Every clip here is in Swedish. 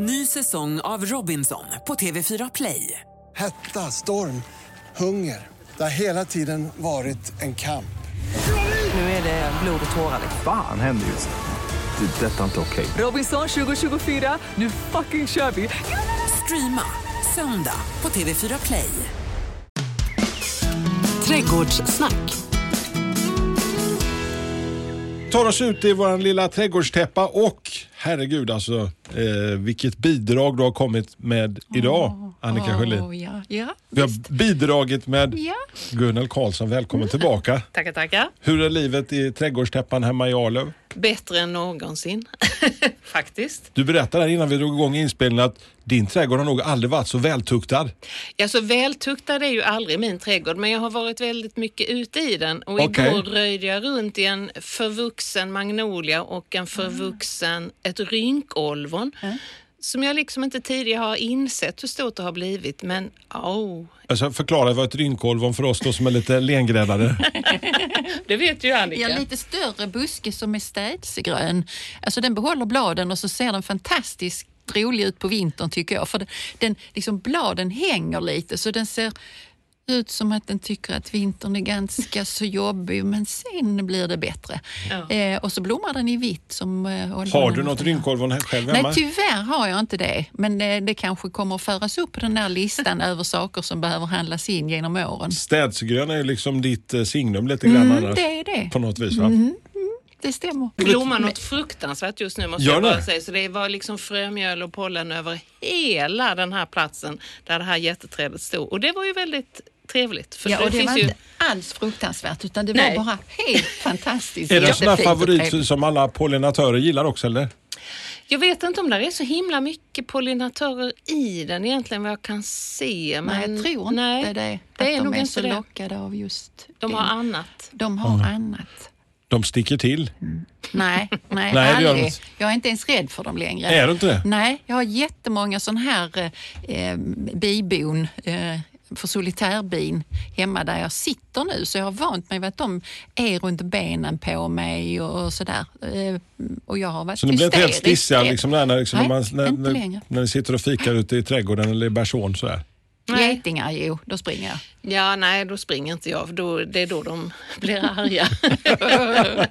Ny säsong av Robinson på TV4 Play. Hetta, storm, hunger. Det har hela tiden varit en kamp. Nu är det blod och tårar. Fan händer just nu. Det. är Detta är inte okej. Robinson 2024, nu fucking kör vi! Streama söndag på TV4 Play. Trädgårdssnack. tar oss ut i vår lilla trädgårdstäppa och herregud alltså eh, vilket bidrag du har kommit med idag Annika Åh, Sjölin. ja, ja, Vi har visst. bidragit med Ja. Gunnel Karlsson, välkommen tillbaka. Tackar, tackar. Hur är livet i trädgårdstäppan hemma i Arlöv? Bättre än någonsin, faktiskt. Du berättade här innan vi drog igång inspelningen att din trädgård har nog aldrig varit så vältuktad. Ja, så vältuktad är ju aldrig min trädgård, men jag har varit väldigt mycket ute i den. Och Okej. igår röjde jag runt i en förvuxen magnolia och en förvuxen, ett rynkolvon. Som jag liksom inte tidigare har insett hur stort det har blivit, men oh, Alltså, förklara vad ett rynkolvon för oss då som är lite lengräddade. det vet ju Annika. Ja, lite större buske som är städsgrön. Alltså den behåller bladen och så ser den fantastiskt rolig ut på vintern tycker jag. För den, den, liksom, bladen hänger lite så den ser ut som att den tycker att vintern är ganska så jobbig men sen blir det bättre. Ja. Eh, och så blommar den i vitt. Som, eh, Har du något rynkolvon själv hemma? Nej, tyvärr har jag inte det. Men eh, det kanske kommer att föras upp på den där listan över saker som behöver handlas in genom åren. Städsgrön är liksom ditt eh, signum lite grann Mm, annars. det är det. På något vis va? Det stämmer. blommar något fruktansvärt just nu måste Gör jag bara det? säga. Så det var liksom frömjöl och pollen över hela den här platsen där det här jätteträdet stod. Och det var ju väldigt trevligt. För Ja, det och det finns var ju... inte alls fruktansvärt utan det Nej. var bara helt fantastiskt. Är det en sån och favorit som alla pollinatörer gillar också eller? Jag vet inte om det är så himla mycket pollinatörer i den egentligen vad jag kan se. Men Nej, jag tror inte nej, det. det är de nog är inte så det. lockade av just De det. har annat. De har annat. De sticker till. Nej, nej, Nej, det de aldrig. inte. Jag är inte ens rädd för dem längre. Är du inte det? Nej, jag har jättemånga sån här eh, bibon eh, för solitärbin hemma där jag sitter nu så jag har vant mig vid att de är runt benen på mig och, och sådär. Eh, och jag har varit Så ni blir inte helt stissiga liksom, när, när, liksom, Nej, när, man, när, när, när ni sitter och fikar ute i trädgården eller i bersån sådär? Nej. Getingar, jo, då springer jag. Ja, nej, då springer inte jag. för Då, det är då de blir arga.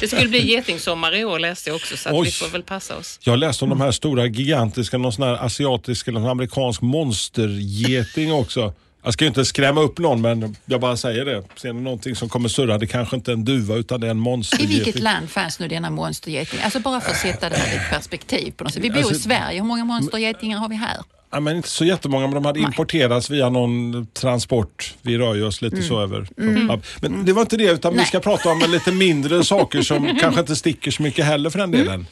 det skulle bli getingsommar i år läste jag också så att Oj. vi får väl passa oss. Jag läste om de här stora gigantiska, någon sån här asiatisk eller någon amerikansk monstergeting också. Jag ska ju inte skrämma upp någon men jag bara säger det. Ser ni någonting som kommer surra, det kanske inte är en duva utan det är en I monstergeting. vilket land fanns nu denna monstergeting? Alltså bara för att sätta det här i ett perspektiv på något sätt. Vi bor Alltså- i Sverige, hur många monstergetingar har vi här? Ja, men inte så jättemånga, men de hade importerats via någon transport. Vi rör ju oss lite Mm. så över. Ja, Men det var inte det, utan vi Nej. ska prata om lite mindre saker som kanske inte sticker så mycket heller för den Mm. delen.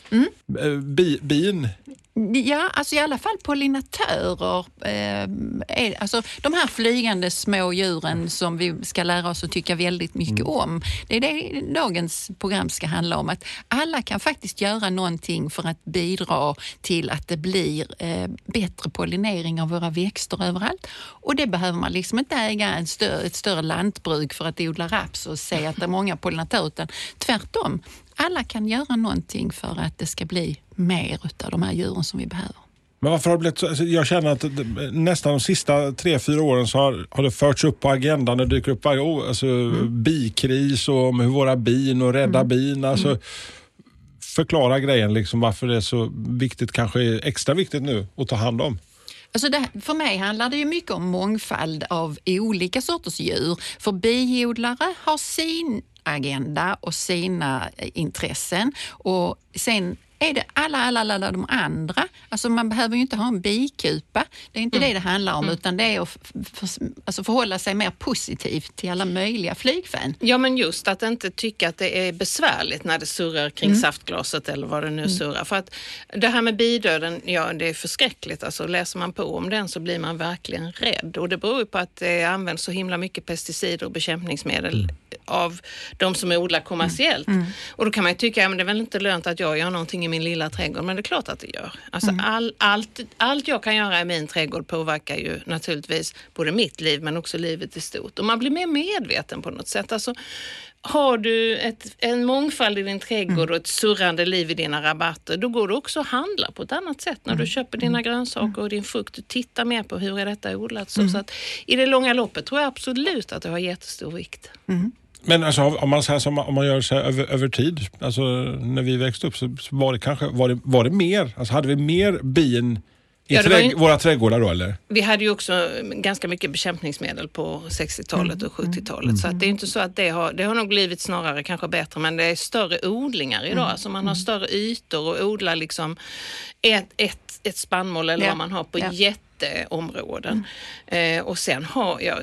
Eh, Bi, bin, Ja, alltså i alla fall pollinatörer. Eh, är, alltså de här flygande små djuren som vi ska lära oss att tycka väldigt mycket Mm. om. Det är det dagens program ska handla om. Att alla kan faktiskt göra någonting för att bidra till att det blir eh, bättre pollinering av våra växter överallt. Och det behöver man liksom inte äga en större, ett större lantbruk för att odla raps och se att det är många pollinatörer. Utan tvärtom, alla kan göra någonting för att det ska bli mer utav de här djuren som vi behöver. Men varför har det blivit så? Alltså, jag känner att nästan de sista tre, fyra åren så har, har det förts upp på agendan. Det dyker upp varje år. Alltså, bikris och om hur våra bin och rädda bin. Alltså, Förklara grejen, liksom, varför det är så viktigt, kanske extra viktigt nu att ta hand om. Alltså det, för mig handlar det ju mycket om mångfald av olika sorters djur. För biodlare har sin agenda och sina eh, intressen och sen är det alla, alla, alla de andra. Alltså man behöver ju inte ha en bikupa. Det är inte det det handlar om utan det är att alltså förhålla sig mer positivt till alla möjliga flygfän. Ja, men just att inte tycka att det är besvärligt när det surrar kring Mm. saftglaset eller vad det nu surrar. För att det här med bidöden, ja det är förskräckligt. Alltså, läser man på om den så blir man verkligen rädd. Och det beror ju på att det används så himla mycket pesticider och bekämpningsmedel av de som odlar kommersiellt. Och då kan man ju tycka, ja, men det är väl inte lönt att jag gör någonting i min lilla trädgård, men det är klart att det gör. Alltså all, allt, allt jag kan göra i min trädgård påverkar ju naturligtvis både mitt liv men också livet i stort. Och man blir mer medveten på något sätt. Alltså, har du ett, en mångfald i din trädgård och ett surrande liv i dina rabatter, då går du också att handla på ett annat sätt när du köper dina grönsaker och din frukt. Du tittar mer på hur är detta odlat. Så, så att I det långa loppet tror jag absolut att det har jättestor vikt. Men alltså, om, man, säger som, om man gör så här över, över tid, alltså, när vi växte upp så så var det kanske var det, var det mer, alltså, hade vi mer bin i Ja, trädg- ju- våra trädgårdar då eller? Vi hade ju också ganska mycket bekämpningsmedel på 60-talet och 70-talet. Så att det är inte så att det har, det har nog blivit snarare kanske bättre men det är större odlingar idag. Alltså man har större ytor och odlar liksom ett, ett, ett spannmål eller Ja. vad man har på Ja. Jätteområden. Eh, och sen har jag,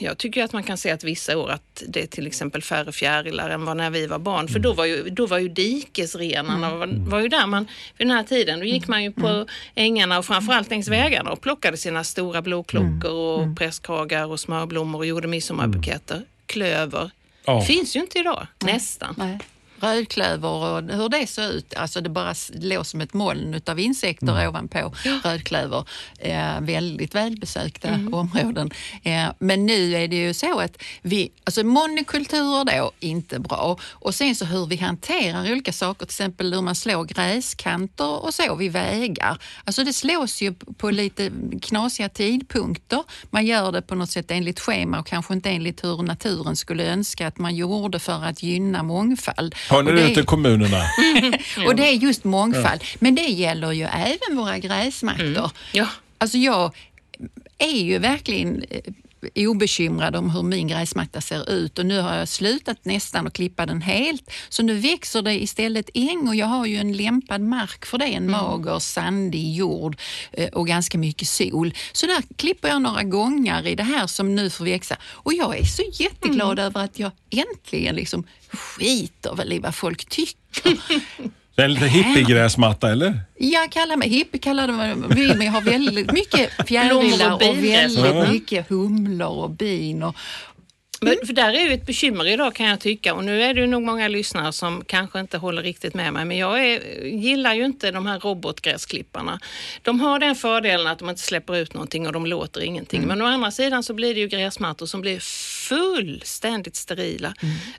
jag tycker att man kan se att vissa år att det är till exempel färre fjärilar än vad när vi var barn. För då var ju, då var ju dikesrenarna var, var ju där man, vid den här tiden, då gick man ju på ängarna och framförallt längs vägarna och plockade sina stora blodklockor och prästkragar och smörblommor och gjorde midsommarbuketter. Klöver. Ja. Finns ju inte idag, nästan. Nej. Rödklöver och hur det ser ut, alltså det bara låg som ett moln av insekter ovanpå rödklöver. Eh, väldigt välbesökta områden. Eh, men nu är det ju så att vi, alltså monokulturer då, inte bra. Och sen så hur vi hanterar olika saker, till exempel hur man slår gräskanter och så vid vägar. Alltså det slås ju på lite knasiga tidpunkter. Man gör det på något sätt enligt schema och kanske inte enligt hur naturen skulle önska att man gjorde för att gynna mångfald. Hör ni Och det ute i kommunerna? och det är just mångfald. Men det gäller ju även våra gräsmattor. Ja. Alltså jag är ju verkligen eh, obekymrad om hur min gräsmatta ser ut och nu har jag slutat nästan att klippa den helt. Så nu växer det istället äng och jag har ju en lämpad mark för det, en mager sandig jord eh, och ganska mycket sol. Så där klipper jag några gånger i det här som nu får växa och jag är så jätteglad över att jag äntligen liksom skiter väl i vad folk tycker. Det är en liten hippiegräsmatta eller? Jag kallar mig hippie, kallar de vill, men jag har väldigt mycket fjärilar och och, väldigt ja. mycket humlor och bin. Och, Men för där är ju ett bekymmer idag kan jag tycka och nu är det ju nog många lyssnare som kanske inte håller riktigt med mig men jag är, gillar ju inte de här robotgräsklipparna. De har den fördelen att de inte släpper ut någonting och de låter ingenting men å andra sidan så blir det ju gräsmattor som blir fullständigt sterila.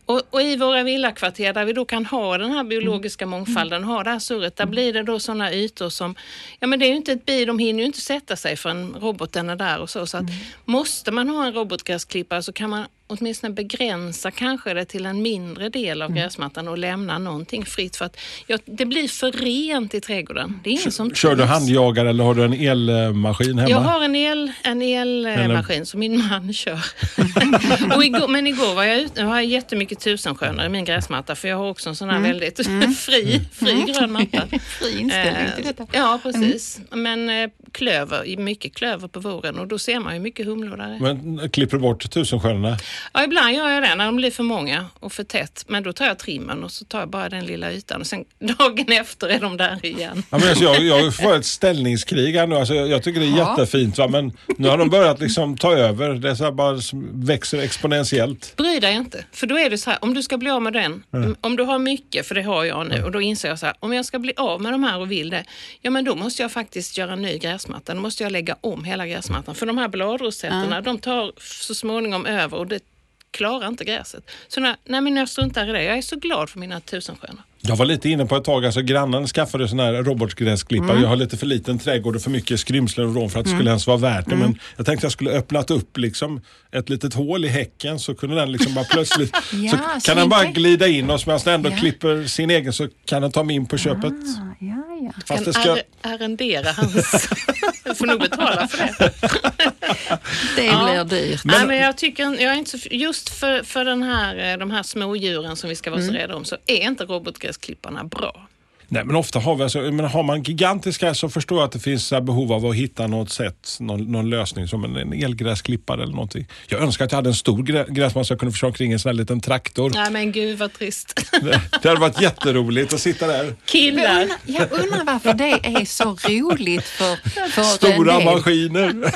Och, och i våra villakvarter där vi då kan ha den här biologiska mångfalden, ha det här surret, där blir det då sådana ytor som, ja men det är ju inte ett bi, de hinner ju inte sätta sig förrän roboten är där och så. Så att måste man ha en robotgräsklippare så kan man åtminstone begränsa kanske det till en mindre del av gräsmattan och lämna någonting fritt för att ja, det blir för rent i trädgården. Det är ingen som Kör du handjagare eller har du en elmaskin hemma? Jag har en, el, en elmaskin som min man kör. och igår, men igår var jag ute, jag har jättemycket tusenskönare i min gräsmatta för jag har också en sån här väldigt fri, fri grön matta. Fri inställning till detta. Eh, Ja, precis. Men eh, klöver, mycket klöver på våren och då ser man ju mycket humlor där. Men klipper du bort tusenstjärnorna? Ja, ibland gör jag det när de blir för många och för tätt. Men då tar jag trimmen och så tar jag bara den lilla ytan och sen dagen efter är de där igen. Ja, men alltså, jag, jag får ett ställningskrig här nu. Alltså, jag, jag tycker det är Ja. jättefint. Va? Men nu har de börjat liksom ta över. Det är så här bara växer exponentiellt. Bry dig inte, för då är det så här, om du ska bli av med den, om du har mycket, för det har jag nu, och då inser jag så här, om jag ska bli av med de här och vill det, ja men då måste jag faktiskt göra en ny gräsmatta. Då måste jag lägga om hela gräsmattan, för de här bladrosetterna, de tar så småningom över och det klarar inte gräset. Så när, nej men jag struntar i det, jag är så glad för mina tusenstjärnor. Jag var lite inne på ett tag, alltså grannen skaffade sån här robotgräsklippare. Jag har lite för liten trädgård och för mycket skrymslen och rån för att det skulle ens vara värt det. Men jag tänkte jag skulle öppnat upp liksom ett litet hål i häcken så kunde den liksom bara plötsligt, Ja, så så kan den bara glida in och medan den ändå Ja. klipper sin egen så kan den ta mig in på köpet. Ah, ja, ja. Fast kan det ska... ar- arrendera hans... du får nog betala för det. Det Ja. blir dyrt. Men, Nej, men jag tycker, jag är inte så, just för, för den här, eh, de här smådjuren som vi ska vara så rädda om så är inte robotgräsklipparna bra. Nej men ofta har vi, alltså, men har man gigantiska så förstår jag att det finns så här behov av att hitta något sätt, någon, någon lösning som en, en elgräsklippare eller någonting. Jag önskar att jag hade en stor grä, gräsmatta så jag kunde få köra omkring en sån här liten traktor. Nej men gud vad trist. Det, det hade varit jätteroligt att sitta där. Jag Killar. undrar, jag undrar varför det är så roligt för, för Stora maskiner.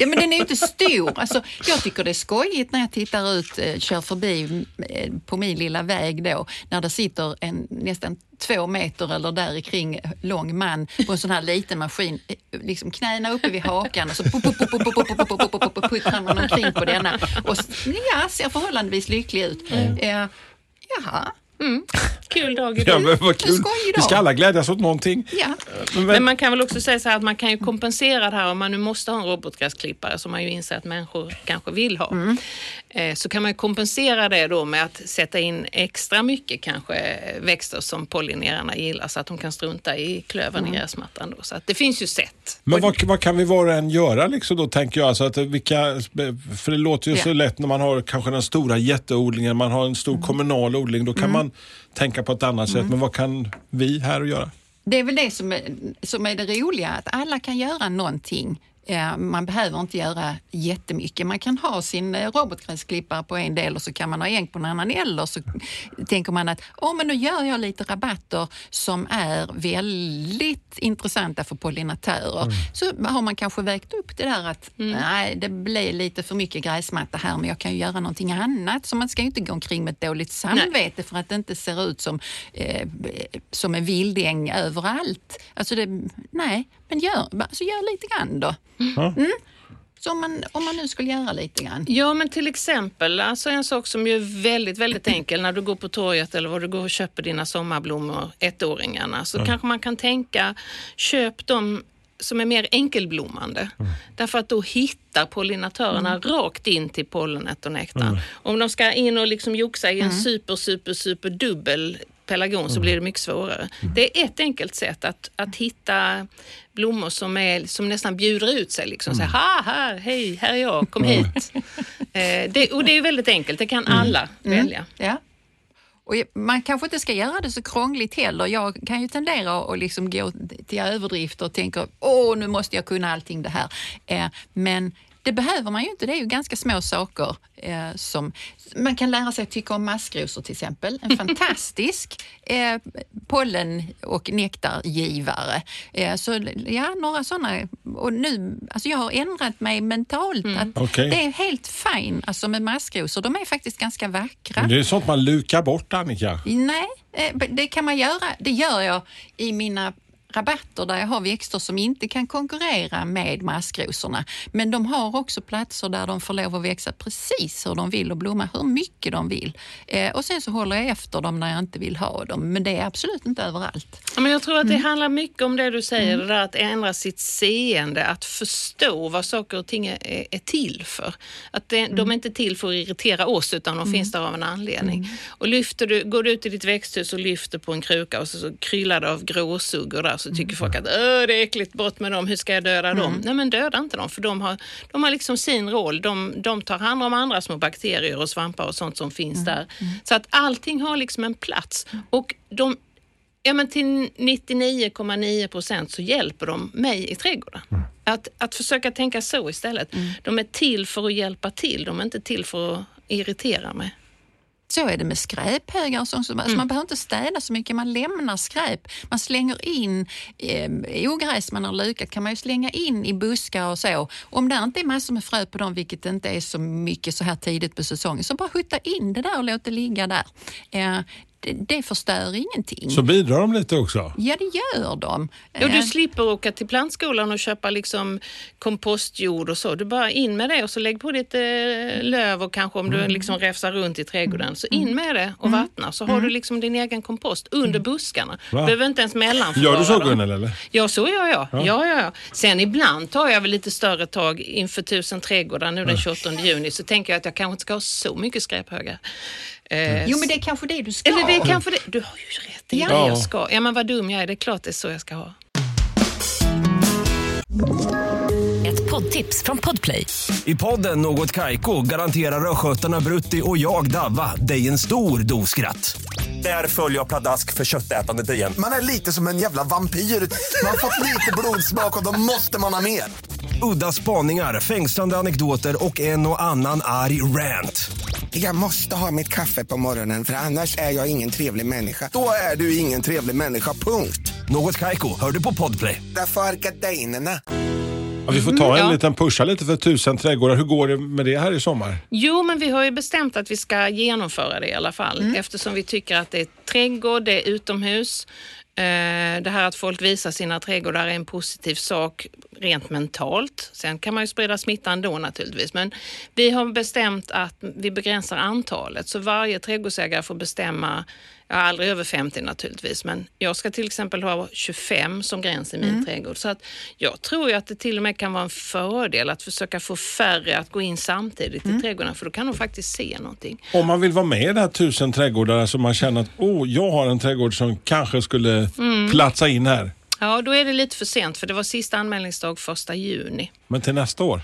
Ja, men den är ju inte stor. Alltså, jag tycker det är skojigt när jag tittar ut, eh, kör förbi eh, på min lilla väg då, när det sitter en nästan två meter eller där kring lång man på en sån här liten maskin, liksom knäna uppe vid hakan och så puttrar man omkring på denna och ja, ser förhållandevis lycklig ut. Eh, jaha. Mm. Kul dag Ja, idag. men vad kul. Vi ska alla glädjas åt någonting. Ja. Men, Men man kan väl också säga så här att man kan ju kompensera det här om man nu måste ha en robotgräsklippare som man ju inser att människor kanske vill ha. Eh, Så kan man ju kompensera det då med att sätta in extra mycket kanske växter som pollinerarna gillar så att de kan strunta i klövern i gräsmattan. Då. Så att det finns ju sätt. Men vad, vad kan vi var och en göra liksom då tänker jag? Alltså att vilka, för det låter ju så Ja. lätt när man har kanske den stora jätteodlingen, man har en stor kommunal odling, då kan man tänka på ett annat sätt. Men vad kan vi här göra? Det är väl det som är, som är det roliga, att alla kan göra någonting. Man behöver inte göra jättemycket. Man kan ha sin eh, robotgräsklippare på en del och så kan man ha en på en annan. Eller så tänker man att oh, men nu gör jag lite rabatter som är väldigt intressanta för pollinatörer. Så har man kanske vägt upp det där att nej, det blir lite för mycket gräsmatta här men jag kan ju göra någonting annat. Så man ska ju inte gå omkring med ett dåligt samvete för att det inte ser ut som, eh, som en vildäng överallt. Alltså det, nej, men gör, alltså gör lite grann då. Mm. Så om man, om man nu skulle göra lite grann. Ja, men till exempel alltså en sak som ju är väldigt, väldigt enkel när du går på torget eller var du går och köper dina sommarblommor, ettåringarna, så kanske man kan tänka köp dem som är mer enkelblommande. Därför att då hittar pollinatörerna rakt in till pollenet och nektarn. Om de ska in och liksom joxa i en super, super, super dubbel pelargon så blir det mycket svårare. Det är ett enkelt sätt att, att hitta blommor som, är, som nästan bjuder ut sig. Liksom. Så här, ha, här, hej, här är jag, kom hit. Eh, det, och det är väldigt enkelt, det kan alla välja. Ja. Och man kanske inte ska göra det så krångligt heller. Jag kan ju tendera att liksom gå till överdrifter och tänka åh, nu måste jag kunna allting det här. Eh, men det behöver man ju inte. Det är ju ganska små saker eh, som man kan lära sig att tycka om maskrosor till exempel. En fantastisk eh, pollen och nektargivare. Eh, så ja, några sådana. Och nu, alltså jag har ändrat mig mentalt. Att Okej. Det är helt fine alltså med maskrosor. De är faktiskt ganska vackra. Men det är sånt man lukar bort Annika. Nej, eh, det kan man göra. Det gör jag i mina rabatter där jag har växter som inte kan konkurrera med maskrosorna. Men de har också platser där de får lov att växa precis hur de vill och blomma hur mycket de vill. Eh, och sen så håller jag efter dem när jag inte vill ha dem. Men det är absolut inte överallt. Ja, men jag tror att det handlar mycket om det du säger, det där att ändra sitt seende, att förstå vad saker och ting är, är till för. Att det, De är inte till för att irritera oss utan de finns där av en anledning. Och lyfter du, går du ut i ditt växthus och lyfter på en kruka och så, så kryllar det av gråsuggor där så tycker folk att det är äckligt, bort med dem, hur ska jag döda dem? Nej men döda inte dem för de har, de har liksom sin roll. De, de tar hand om andra små bakterier och svampar och sånt som finns där. Så att allting har liksom en plats. Och de Ja, men till 99,9 procent så hjälper de mig i trädgården. Att, att försöka tänka så istället. De är till för att hjälpa till, de är inte till för att irritera mig. Så är det med skräphögar och sånt. Så Mm. Man behöver inte städa så mycket, man lämnar skräp. Man slänger in eh, ogräs man har lukat kan man ju slänga in i buskar och så. Om det inte är massor med frö på dem, vilket inte är så mycket så här tidigt på säsongen, så bara skjuta in det där och låt det ligga där. Eh, det, förstör ingenting. Så bidrar de lite också. Ja, det gör de. Och Eh, du slipper åka till plantskolan och köpa liksom kompostjord och så. Du bara in med det och så lägg på lite löv och kanske om du liksom räfsar runt i trädgården. Så in med det och vattna så har du liksom din egen kompost under buskarna. Du Va? behöver inte ens mellanförvara Gör du så. Gunnel eller? Ja, så gör jag. Ja. Ja, ja. Sen ibland tar jag väl lite större tag inför tusen trädgårdar nu den 28 juni så tänker jag att jag kanske inte ska ha så mycket skräphögar. Eh, Jo, men det är kanske det du ska. Eller det är kanske det. Du har ju rätt i Ja. det jag ska. Ja, men vad dum jag är. Det är klart det är så jag ska ha. Ett poddtips från Podplay. I podden Något Kaiko garanterar östgötarna Brutti och jag, Davva, dig en stor dos skratt. Där följer jag pladask för köttätandet igen. Man är lite som en jävla vampyr. Man har fått lite blodsmak och då måste man ha mer. Udda spaningar, fängslande anekdoter och en och annan arg rant. Jag måste ha mitt kaffe på morgonen för annars är jag ingen trevlig människa. Då är du ingen trevlig människa, punkt. Något Kaiko, hör du på Podplay. Därför är gardinerna. Ja, vi får ta en Ja. liten pusha lite för tusen trädgårdar. Hur går det med det här i sommar? Jo, men vi har ju bestämt att vi ska genomföra det i alla fall eftersom vi tycker att det är trädgård, det är utomhus. Eh, det här att folk visar sina trädgårdar är en positiv sak rent mentalt. Sen kan man ju sprida smittan då naturligtvis, men vi har bestämt att vi begränsar antalet så varje trädgårdsägare får bestämma Ja, aldrig över 50 naturligtvis, men jag ska till exempel ha 25 som gräns i min trädgård. Så att jag tror ju att det till och med kan vara en fördel att försöka få färre att gå in samtidigt i trädgården, för då kan de faktiskt se någonting. Om man vill vara med i det här tusen trädgårdar så man känner att oh, jag har en trädgård som kanske skulle Mm. platsa in här. Ja, då är det lite för sent, för det var sista anmälningsdag första juni. Men till nästa år,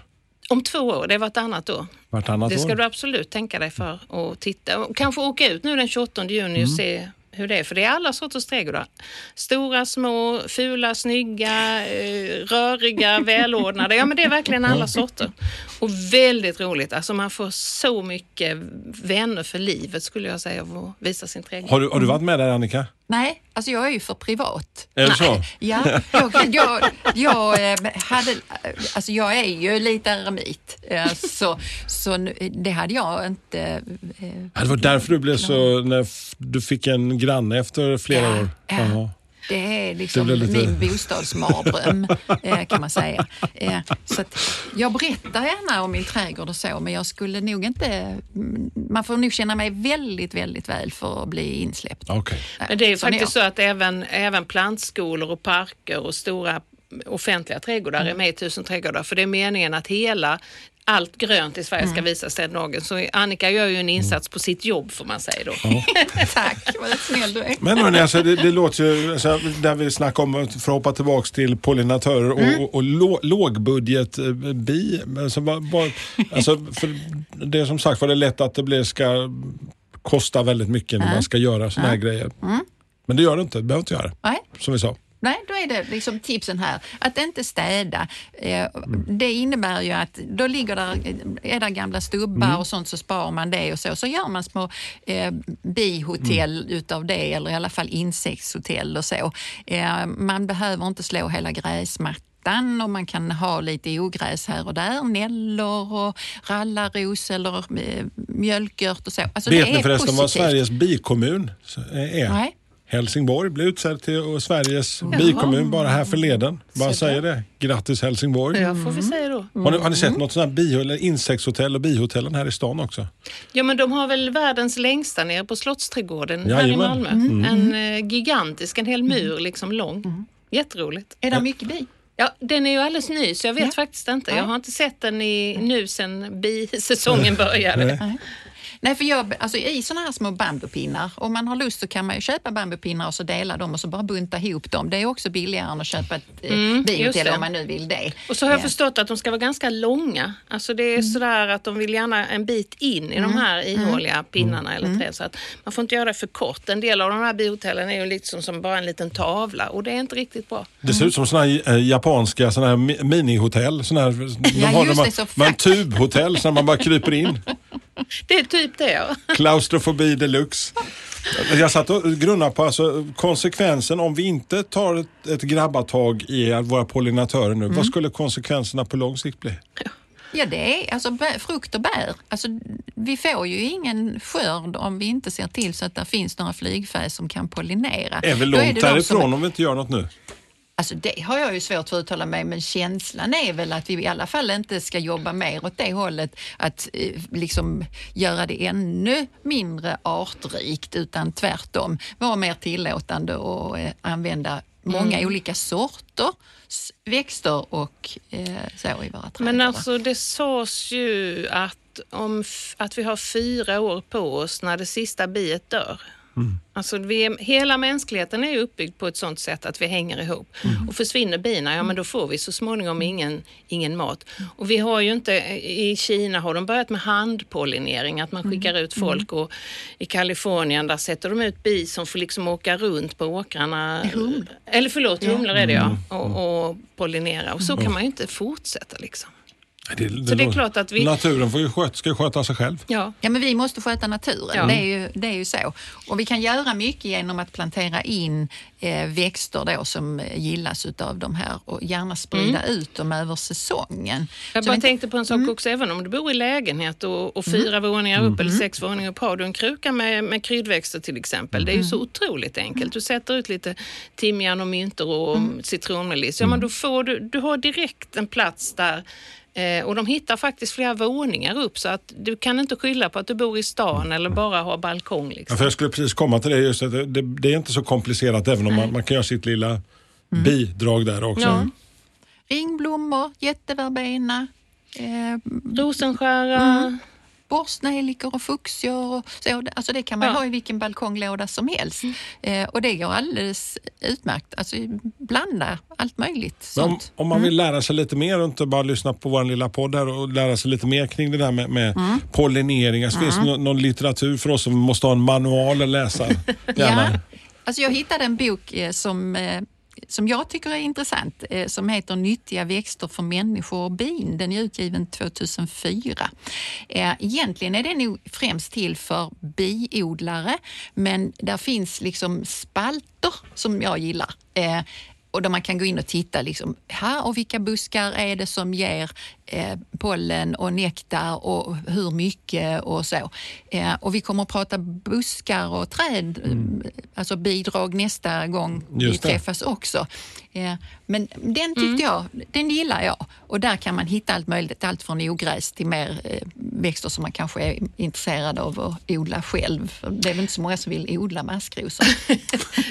Om två år, det är vartannat år. vartannat Det ska år. du absolut tänka dig för och titta. Och kanske åka ut nu den 28 juni och se hur det är. För det är alla sorters trädgårdar. Stora, små, fula, snygga, eh, röriga, välordnade. Ja men det är verkligen alla sorter. Och väldigt roligt. Alltså man får så mycket vänner för livet skulle jag säga av att visa sin trädgård. Har du, har du varit med där Annika? Nej, alltså jag är ju för privat. Är det så? Ja, jag, jag, jag, eh, hade, alltså jag är ju lite eremit, eh, så, så det hade jag inte... eh, Det var därför du blev så, när du fick en granne efter flera Ja, år. ja. Det är liksom Det lite- min bostadsmardröm eh, kan man säga. Eh, Så att jag berättar gärna om min trädgård och så, men jag skulle nog inte... mm, Man får nog känna mig väldigt, väldigt väl för att bli insläppt. Men det är är faktiskt så att även, även plantskolor och parker och stora offentliga trädgårdar Mm. är med i Tusen trädgårdar. För det är meningen att hela allt grönt i Sverige ska Mm. visas den dagen. Så Annika gör ju en insats på sitt jobb får man säga då. Tack, vad snäll du är. Men hörni, alltså, det, det låter ju, alltså, där vi snackar om, för att hoppa tillbaks till pollinatörer och, Mm. och, och lå, lågbudget eh, bi. Alltså, bara, alltså, för det är som sagt var det är lätt att det blir, ska kosta väldigt mycket när man ska göra såna här grejer. Men det gör det inte, det behöver inte göra. Nej. Som vi sa. Nej, då är det liksom tipsen här. Att inte städa. Eh, Det innebär ju att då ligger där, är där gamla stubbar och sånt så sparar man det och så. Så gör man små eh, bihotell utav det eller i alla fall insektshotell och så. Eh, man behöver inte slå hela gräsmattan och man kan ha lite ogräs här och där. Nällor och rallarros eller eh, mjölkört och så. Alltså Vet ni förresten vad. Sveriges bikommun är? Nej. Helsingborg blev utsedd till Sveriges bikommun bara här förleden. Bara säger det. Grattis Helsingborg. Ja, får vi säga då. Har ni, har ni sett något sånt här bi, eller insektshotell och bihotellen här i stan också? Ja, men de har väl världens längsta nere på Slottsträdgården här i Jajamän. Malmö. En eh, gigantisk, en hel mur liksom lång. Jätteroligt. Är det mycket bi? Ja, den är ju alldeles ny så jag vet faktiskt inte. Jag har inte sett den i, nu sen bisäsongen började. Nej, för jag, alltså i såna här små bambupinnar, om man har lust så kan man ju köpa bambupinnar och så dela dem och så bara bunta ihop dem. Det är också billigare än att köpa ett eh, Mm, det. om man nu vill det. Och så har jag Eh, förstått att de ska vara ganska långa. Alltså det är Mm. sådär att de vill gärna en bit in i de här ihåliga pinnarna Mm. eller träd. Så att man får inte göra det för kort. En del av de här bihotellen är ju liksom som bara en liten tavla och det är inte riktigt bra. Det ser ut som såna här eh, japanska såna här mi- minihotell. Såna här, de Ja, har just de det, så här, man tubhotell så man bara kryper in. Det är typ det ja. Klaustrofobi deluxe. Jag satt och grunnade på alltså, konsekvensen om vi inte tar ett, ett grabbatag i våra pollinatörer nu. Mm. Vad skulle konsekvenserna på lång sikt bli? Ja, det är alltså frukt och bär. Alltså, vi får ju ingen skörd om vi inte ser till så att det finns några flygfäs som kan pollinera. Är vi Då långt det de därifrån som- om vi inte gör något nu? Alltså det har jag ju svårt för att uttala mig men känslan är väl att vi i alla fall inte ska jobba mer åt det hållet att eh, liksom göra det ännu mindre artrikt utan tvärtom vara mer tillåtande och eh, använda många Mm. olika sorter växter och eh, så i våra trädgårdar. Men alltså det sades ju att, om, att vi har fyra år på oss när det sista biet dör. Alltså vi är, hela mänskligheten är uppbyggd på ett sånt sätt att vi hänger ihop. Och försvinner bina, ja men då får vi så småningom ingen, ingen mat. Och vi har ju inte, i Kina har de börjat med handpollinering, att man skickar ut folk och i Kalifornien där sätter de ut bi som får liksom åka runt på åkrarna. Eller förlåt, humlor är det ja. Och, och pollinera. Och så kan man ju inte fortsätta liksom. Det, Så det är klart att vi... Naturen får ju sköt, ska ju sköta sig själv. Ja. Ja, men vi måste sköta naturen. Ja. Det, är ju, det är ju så. Och vi kan göra mycket genom att plantera in eh, växter då som eh, gillas utav de här och gärna sprida ut dem över säsongen. Mm. Jag Så bara vi inte- tänkte på en sak också, även om du bor i lägenhet och, och fyra våningar upp eller sex våningar upp, har du en kruka med, med kryddväxter till exempel. Det är ju så otroligt enkelt. Du sätter ut lite timjan och myntor och citronmeliss. Ja, men då får du, du har direkt en plats där eh, och de hittar faktiskt flera våningar upp så att du kan inte skylla på att du bor i stan eller bara har balkong. Ja, Liksom. för jag skulle precis komma till det, just att det, det, det är inte så komplicerat även om man, man kan göra sitt lilla bidrag där också. Ja. Ringblommor, jätteverbena, eh, Rosenskära, borstnejlikor och fuchsior. Och så. Alltså det kan man Ja. ha i vilken balkonglåda som helst. Eh, och det går alldeles utmärkt. Alltså blanda allt möjligt om, om man vill lära sig lite mer och inte bara lyssna på vår lilla podd här och lära sig lite mer kring det där med, med pollineringar. Så finns det nå- någon litteratur för oss som måste ha en manual att läsa? Gärna. Ja, alltså jag hittade en bok eh, som, eh, som jag tycker är intressant eh, som heter Nyttiga växter för människor och bin. Den är utgiven 2004. Eh, egentligen är den nog främst till för biodlare men där finns liksom spalter som jag gillar. Eh, och där man kan gå in och titta, liksom, här och vilka buskar är det som ger eh, pollen och nektar och hur mycket och så. Eh, och vi kommer att prata buskar och träd, eh, alltså bidrag nästa gång vi träffas också. Eh, men den tyckte jag, den gillar jag. Och där kan man hitta allt möjligt, allt från ogräs till mer eh, växter som man kanske är intresserad av att odla själv. Det är väl inte så många som vill odla maskrosor.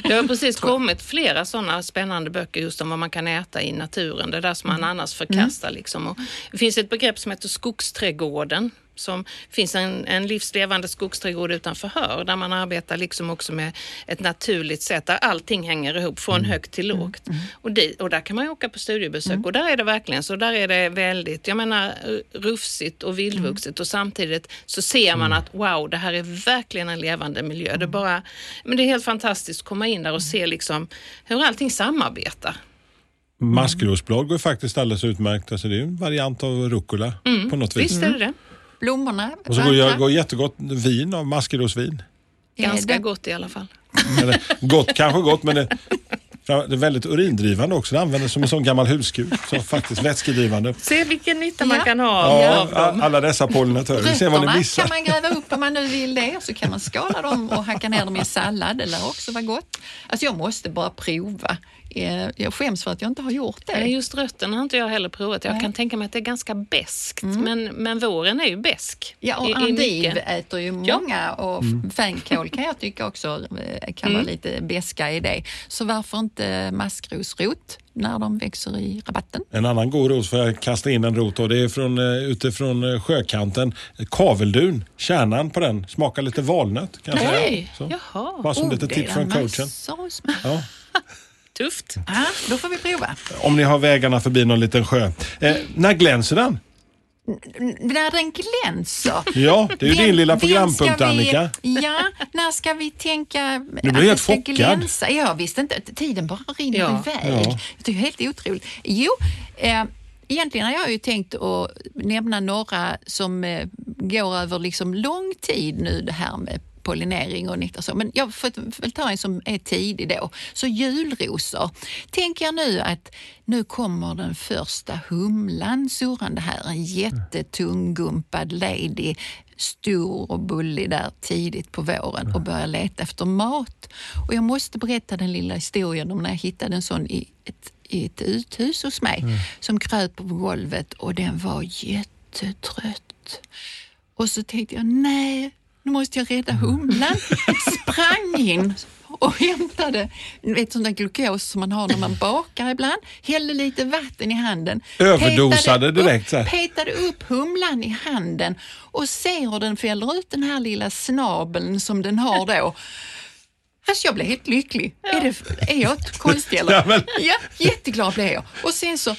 Det har precis kommit flera sådana spännande böcker just om vad man kan äta i naturen. Det där som Mm. man annars förkastar. Liksom. Och det finns ett begrepp som heter skogsträdgården. Som finns en, en livslevande skogsträdgård utanför Hör där man arbetar liksom också med ett naturligt sätt där allting hänger ihop från Mm. högt till lågt. Och, det, och där kan man ju åka på studiebesök och där är det verkligen så. Där är det väldigt, jag menar rufsigt och vildvuxet och samtidigt så ser man att wow, det här är verkligen en levande miljö. Det är bara, men det är helt fantastiskt att komma in där och se liksom hur allting samarbetar. Maskrosblad går faktiskt alldeles utmärkt. Alltså det är en variant av rucola på något vis. Visst är det det? Blommorna, Och så går, vackra. går, jättegott vin av maskrosvin. Eh, Ganska gott i alla fall. Eller, gott, kanske gott, men det, det är väldigt urindrivande också. Det används som en sån gammal huskur. Så faktiskt vätskedrivande. Se vilken nytta man Ja. kan ha Ja, av dem. alla dessa pollinatörer. Vi ser vad ni missar. kan man gräva upp om man nu vill det. Så kan man skala dem och hacka ner dem i sallad. Det lär också vara gott. Alltså jag måste bara prova. Eh, Jag skäms för att jag inte har gjort det. Nej, Just rötterna har inte jag heller provat. Jag kan tänka mig att det är ganska beskt, men, men våren är ju besk. Ja, och i- mycket. äter ju Ja. många och fänkål kan jag tycka också eh, kan Mm. vara lite beska i det. Så varför inte maskrosrot när de växer i rabatten? En annan god rot får jag kasta in en rot och det är från, eh, utifrån sjökanten. Kaveldun, kärnan på den smakar lite valnöt kan jag säga. Så. jaha. Bara som Oh, lite tips från coachen. Ja. Tufft. Ja, då får vi prova. Om ni har vägarna förbi någon liten sjö. Eh, när glänser den? När den glänser. Ja, det är ju din lilla programpunkt vi- Annika. Ja, när ska vi tänka blir att helt det ska chockad. glänsa? Jag visste inte, tiden bara rinner Ja. iväg. Ja. Jag tycker det är helt otroligt. Jo, eh, egentligen har jag ju tänkt att nämna några som eh, går över liksom lång tid nu det här med pollinering och nektar så. Men jag får väl ta en som är tidig då. Så julrosor. Tänk er nu att nu kommer den första humlan surrande här. En jättetunggumpad lady, stor och bullig där tidigt på våren och börjar leta efter mat. Och jag måste berätta den lilla historien om när jag hittade en sån i ett, i ett uthus hos mig som kröp på golvet och den var jättetrött. Och så tänkte jag, nej, nu måste jag rädda humlan. Sprang in och hämtade vet, sån där glukos som man har när man bakar ibland. Hällde lite vatten i handen. Överdosade petade direkt. Upp, petade upp humlan i handen och ser hur den fäller ut den här lilla snabeln som den har då. Alltså jag blev helt lycklig. Är, det, är jag konstig eller? Ja, men- ja, jätteglad blev jag. Och sen så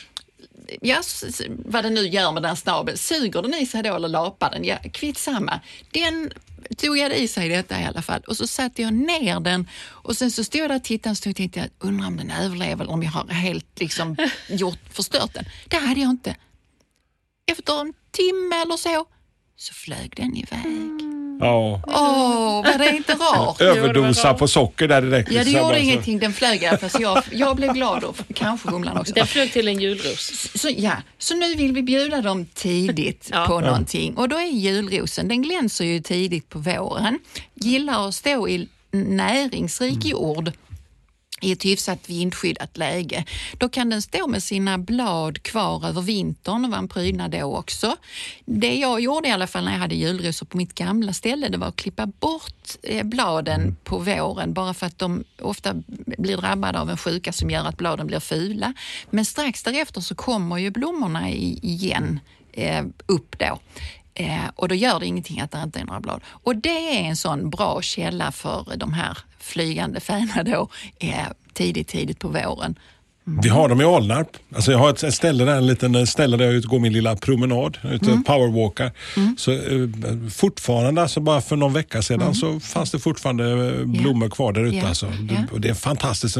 ja, vad den nu gör med den snabeln, suger den i sig då eller lapar den? Ja, kvitt samma. Den tog jag i sig detta i alla fall och så satte jag ner den och sen så stod jag där och tittade en stund och tänkte jag, undrar om den överlever eller om jag har helt liksom gjort, förstört den. Det hade jag inte. efter en timme eller så, så flög den iväg. Ja. Åh, var det inte rart? Överdosa på socker där direkt. Ja, det Liksom, gjorde alltså. ingenting. Den flög fall, så jag, jag blev glad och kanske humlan också. Den flög till en julros. Så, ja, så nu vill vi bjuda dem tidigt Ja. på Ja. någonting. Och då är julrosen, den glänser ju tidigt på våren. Gillar att stå i näringsrik jord i ett hyfsat vindskyddat läge. Då kan den stå med sina blad kvar över vintern och vara en prydnad då också. Det jag gjorde i alla fall när jag hade julrosor på mitt gamla ställe, det var att klippa bort eh, bladen på våren bara för att de ofta blir drabbade av en sjuka som gör att bladen blir fula. Men strax därefter så kommer ju blommorna igen eh, upp då. Eh, och då gör det ingenting att det inte är några blad. Och det är en sån bra källa för de här flygande fäna då eh, tidigt, tidigt på våren. Vi har dem i Alnarp. Alltså jag har ett, ett ställe där, en liten ställe där jag ut- går min lilla promenad, ute Mm. powerwalkar. Så eh, fortfarande, alltså bara för någon vecka sedan så fanns det fortfarande eh, blommor kvar där ute. Ja. Alltså. Det, och det är fantastiskt.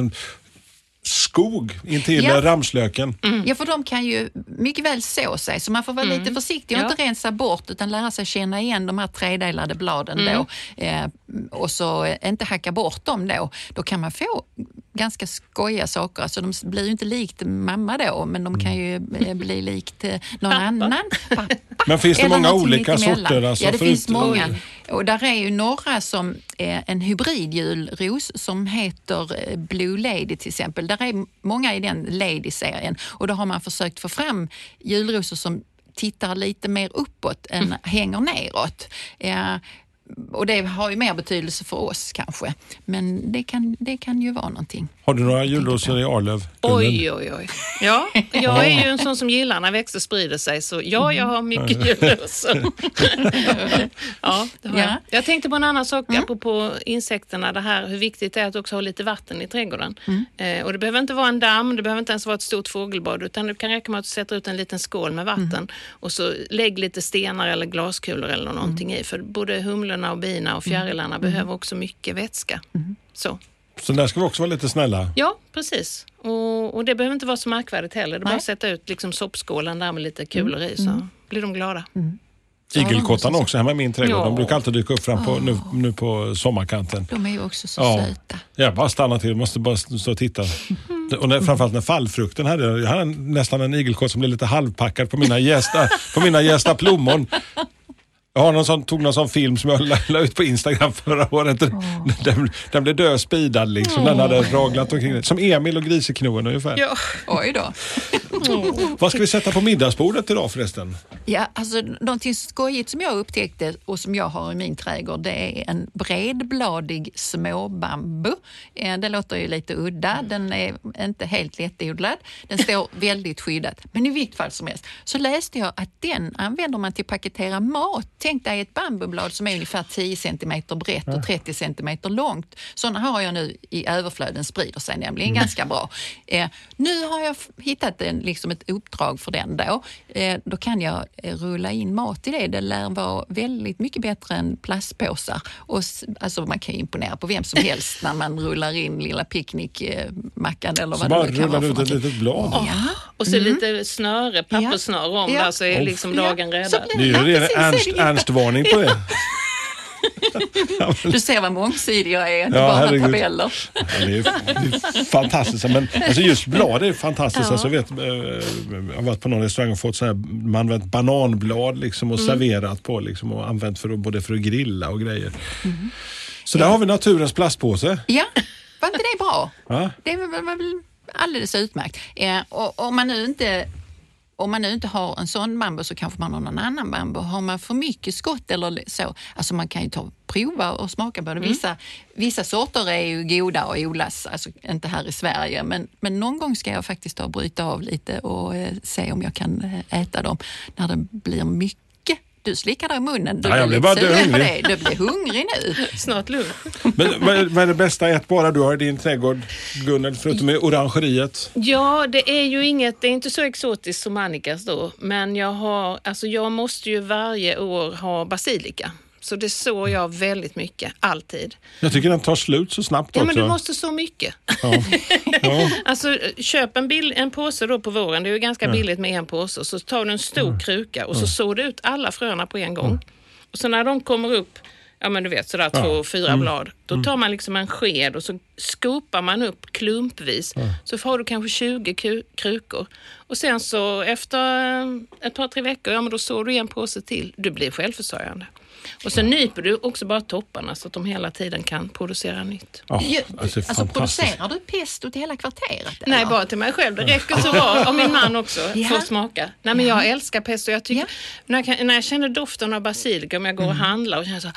Skog intill Ja. ramslöken. Ja, för de kan ju mycket väl så sig, så man får vara lite försiktig och Ja. inte rensa bort utan lära sig känna igen de här tredelade bladen då eh, och så eh, inte hacka bort dem då. Då kan man få ganska skojiga saker. Alltså de blir ju inte likt mamma då, men de kan ju eh, bli likt eh, någon annan pappa. Men finns det Eller många olika sorter? Alltså, ja, det finns många. Och där är ju några som är en hybridjulros som heter Blue Lady till exempel. Där är många i den Lady-serien och då har man försökt få fram julrosor som tittar lite mer uppåt än Mm. hänger neråt. Ja, och det har ju mer betydelse för oss kanske, men det kan, det kan ju vara någonting. Har du några julrosor i Arlöv? Oj, oj, oj. Ja, jag är ju en sån som gillar när växter sprider sig, så ja, jag har mycket julrosor. ja, det har jag. Ja. Jag tänkte på en annan sak apropå insekterna, det här hur viktigt det är att också ha lite vatten i trädgården. Eh, och det behöver inte vara en damm, det behöver inte ens vara ett stort fågelbad, utan det kan räcka med att du sätter ut en liten skål med vatten och så lägg lite stenar eller glaskulor eller någonting i, för både humlorna och bina och fjärilarna behöver också mycket vätska. Så. Så där ska vi också vara lite snälla. Ja, precis. Och, och det behöver inte vara så märkvärdigt heller. Det är bara att sätta ut liksom soppskålen där med lite kulor i så blir de glada. Igelkottarna också hemma i min trädgård. Ja. De brukar alltid dyka upp fram på, nu, nu på sommarkanten. De är ju också så Ja. söta. Jag bara stannar till, måste bara stå och titta. Och när, framförallt när fallfrukten hade jag, jag hade nästan en igelkott som blev lite halvpackad på mina gästa, på mina gästa plommon. Jag har någon sån, tog någon sån film som jag la, la ut på Instagram förra året. Den, den blev dödspidad liksom. Den hade raglat omkring. det. Som Emil och Griseknoen ungefär. Ja. Oj då. Vad ska vi sätta på middagsbordet idag förresten? Ja, alltså någonting skojigt som jag upptäckte och som jag har i min trädgård det är en bredbladig småbambu. Det låter ju lite udda, den är inte helt lättodlad. Den står väldigt skyddat. Men i vilket fall som helst så läste jag att den använder man till att paketera mat. Tänk dig ett bambublad som är ungefär 10 cm brett och 30 cm långt. Sådana har jag nu i överflöd, den sprider sig nämligen ganska bra. Eh, nu har jag hittat en, liksom ett uppdrag för den då. Eh, då kan jag eh, rulla in mat i det. Det lär vara väldigt mycket bättre än plastpåsar. Och, alltså, man kan ju imponera på vem som helst när man rullar in lilla picknickmackan eller Så vad bara det nu kan rullar vara du för ut ett litet blad. Ja. Och så lite snöre, papperssnöre om Ja. där så är Oh. liksom Ja. dagen räddad. Det är ju ernst. Ernstvarning på det. Du ser vad mångsidig jag är, inte Ja, bara herregud. tabeller. Ja, det, är, det är fantastiskt. Men alltså just blad är fantastiskt. Ja. Alltså, vet, eh, jag har varit på någon restaurang och fått så här, man använt bananblad liksom, och serverat på liksom, och använt för att, både för att grilla och grejer. Så där har vi naturens plastpåse. Ja, var inte det bra? Ja. Det var väl alldeles utmärkt. Eh, och om man nu inte om man nu inte har en sån bambu så kanske man har någon annan bambu. Har man för mycket skott eller så, alltså man kan ju ta prova och smaka på det. Vissa, vissa sorter är ju goda och odlas, alltså inte här i Sverige, men, men någon gång ska jag faktiskt ta och bryta av lite och eh, se om jag kan eh, äta dem när det blir mycket. Du slickar där i munnen. Du Ja, jag blir bara hungrig. det. Du blir hungrig nu. Snart lunch. Men vad är, vad är det bästa ät bara du har i din trädgård, Gunnel, förutom i orangeriet? Ja, det är ju inget, det är inte så exotiskt som Annikas då, men jag har, alltså jag måste ju varje år ha basilika. Så det sår jag väldigt mycket, alltid. Jag tycker den tar slut så snabbt Ja, också. men du måste så mycket. ja. Ja. Alltså köp en, bill, en påse då på våren, det är ju ganska billigt med en påse, och så tar du en stor kruka och så sår du ut alla fröna på en gång. Och så när de kommer upp, ja men du vet sådär två, fyra blad, då tar man liksom en sked och så skopar man upp klumpvis. Så får du kanske 20 ku- krukor. Och sen så efter eh, ett par, tre veckor, ja men då sår du en påse till. Du blir självförsörjande. Och sen nyper du också bara topparna så att de hela tiden kan producera nytt. Ja, Ju- alltså, Alltså, producerar du pesto till hela kvarteret? Nej, eller? bara till mig själv. Det räcker så bra. Och min man också Ja. får smaka. Nej, men jag älskar pesto. Jag tycker, Ja. när, jag kan, när jag känner doften av basilika, om jag går och handlar och känner så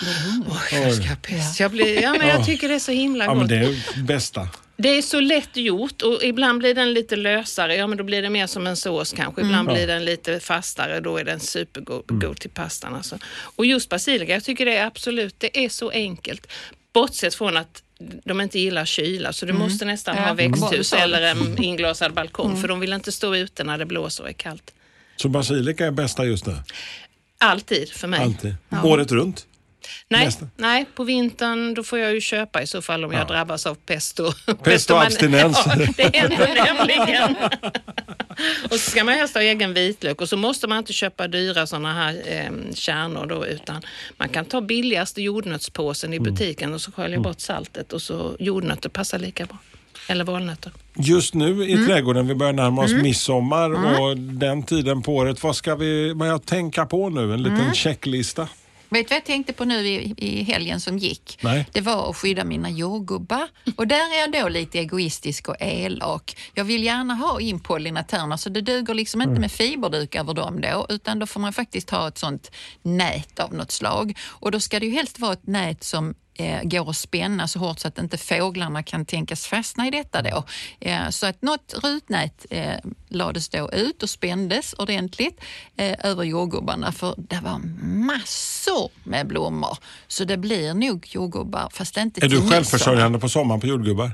åh, jag ska ha pesto. Jag, blir, ja, men jag tycker det är så himla Ja, gott. men det det... är bästa. Är så lätt gjort och ibland blir den lite lösare. Ja, men då blir det mer som en sås kanske. Ibland blir den lite fastare. Då är den supergod god till pastan. Alltså. Och just basilika, jag tycker det är absolut, det är så enkelt. Bortsett från att de inte gillar kyla så du måste nästan Ja, ha växthus sa. eller en inglasad balkong för de vill inte stå ute när det blåser och är kallt. Så basilika är bästa just nu? Alltid för mig. Alltid? Året runt? Nej, nej, på vintern då får jag ju köpa i så fall om jag drabbas av pesto. Pestoabstinens. Ja, det händer nämligen. och så ska man helst ha egen vitlök och så måste man inte köpa dyra sådana här eh, kärnor då utan man kan ta billigaste jordnötspåsen i butiken och så skölja bort saltet och så jordnötter passar lika bra. Eller valnötter. Just nu i Mm. trädgården, vi börjar närma oss midsommar och den tiden på året. Vad ska vi börja tänka på nu? En liten Mm. checklista. Vet du vad jag tänkte på nu i, i helgen som gick? Nej. Det var att skydda mina jordgubbar. Och där är jag då lite egoistisk och elak. Jag vill gärna ha in pollinatörerna så det duger liksom inte med fiberduk över dem då utan då får man faktiskt ha ett sånt nät av något slag. Och då ska det ju helst vara ett nät som eh, går att spänna så hårt så att inte fåglarna kan tänkas fastna i detta då. Eh, så att något rutnät eh, lades då ut och spändes ordentligt eh, över jordgubbarna för det var massor med blommor. Så det blir nog jordgubbar fast inte Är till du självförsörjande på sommaren på jordgubbar?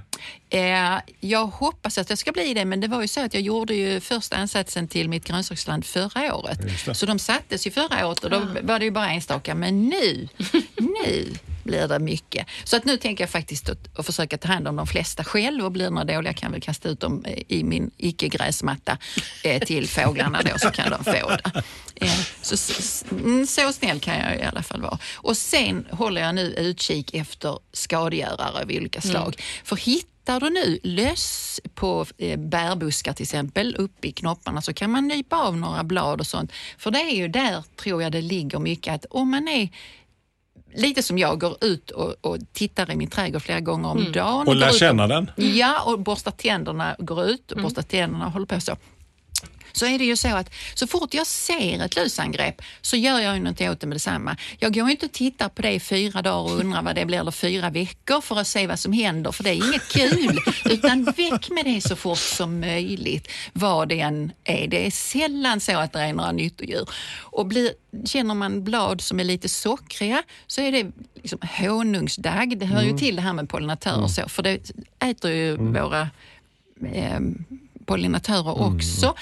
Eh, jag hoppas att jag ska bli det, men det var ju så att jag gjorde ju första ansatsen till mitt grönsaksland förra året. Så de sattes ju förra året och då var det ju bara enstaka. Men nu, nu blir det mycket. Så att nu tänker jag faktiskt att, att försöka ta hand om de flesta själv och blir det några dåliga kan jag väl kasta ut dem eh, i min icke-gräsmatta eh, till fåglarna då så kan de få det. Eh, så, så, mm, så snäll kan jag i alla fall vara. Och sen håller jag nu utkik efter skadegörare av olika slag. För hittar du nu löss på eh, bärbuskar till exempel, uppe i knopparna, så kan man nypa av några blad och sånt. För det är ju där, tror jag, det ligger mycket att om man är lite som jag, går ut och, och tittar i min trädgård flera gånger om dagen. Och lär känna den? Ja, och borstar tänderna, går ut och borstar tänderna och håller på så. Så är det ju så att så fort jag ser ett lusangrepp så gör jag ju något åt det med detsamma. Jag går inte och tittar på det i fyra dagar och undrar vad det blir eller fyra veckor för att se vad som händer, för det är inget kul. Utan väck med det så fort som möjligt, vad det än är. Det är sällan så att det är några nyttodjur. Och blir, känner man blad som är lite sockriga så är det liksom honungsdagg. Det hör ju till det här med pollinatörer och så, för det äter ju våra eh, pollinatörer också.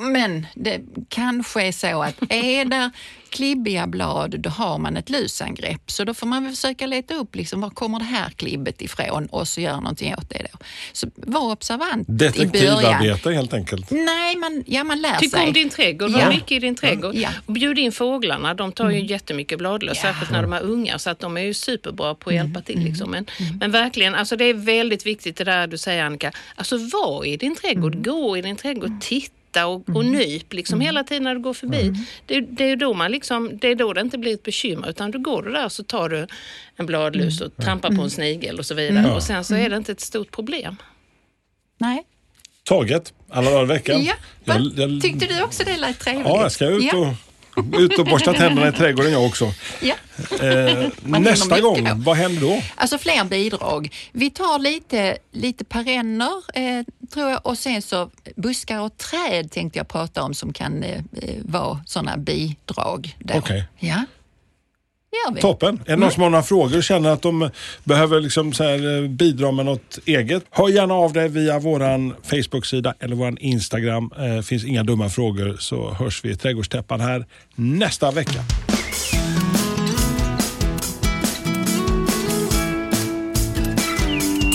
Men det kanske är så att är det klibbiga blad, då har man ett lusangrepp. Så då får man väl försöka leta upp liksom, var kommer det här klibbet ifrån och så göra någonting åt det. Då. Så var observant i början. Detektivarbete helt enkelt. Nej, man, ja, man lär Tyck sig. om din trädgård, var Ja. mycket i din trädgård. Ja. Och bjud in fåglarna, de tar ju jättemycket bladlöss, Ja. särskilt när de är unga, så att de är ju superbra på att hjälpa till. Liksom. Men, men verkligen, alltså det är väldigt viktigt det där du säger Annika, alltså var i din trädgård, gå i din trädgård, titta och, och nyp liksom hela tiden när du går förbi. Det, det, är då man liksom, det är då det inte blir ett bekymmer utan då går du där och så tar du en bladlus och trampar på en snigel och så vidare och sen så är det inte ett stort problem. Nej. Taget, alla dagar i veckan. Ja. Jag- jag- Tyckte du också det lät trevligt? Ja, jag ska ut Ja. och, ut och borsta tänderna i trädgården jag också. Ja. Eh, nästa gång, vad händer då? Alltså fler bidrag. Vi tar lite, lite perenner eh, tror jag. Och sen så buskar och träd tänkte jag prata om som kan eh, eh vara sådana bidrag. Okej. Okay. Ja. Toppen! Är det någon mm. som har några frågor och känner att de behöver liksom eh, bidra med något eget? Hör gärna av dig via vår Facebook-sida eller vår Instagram. Eh, finns inga dumma frågor så hörs vi i Trädgårdstäppan här nästa vecka.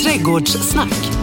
Trädgårdssnack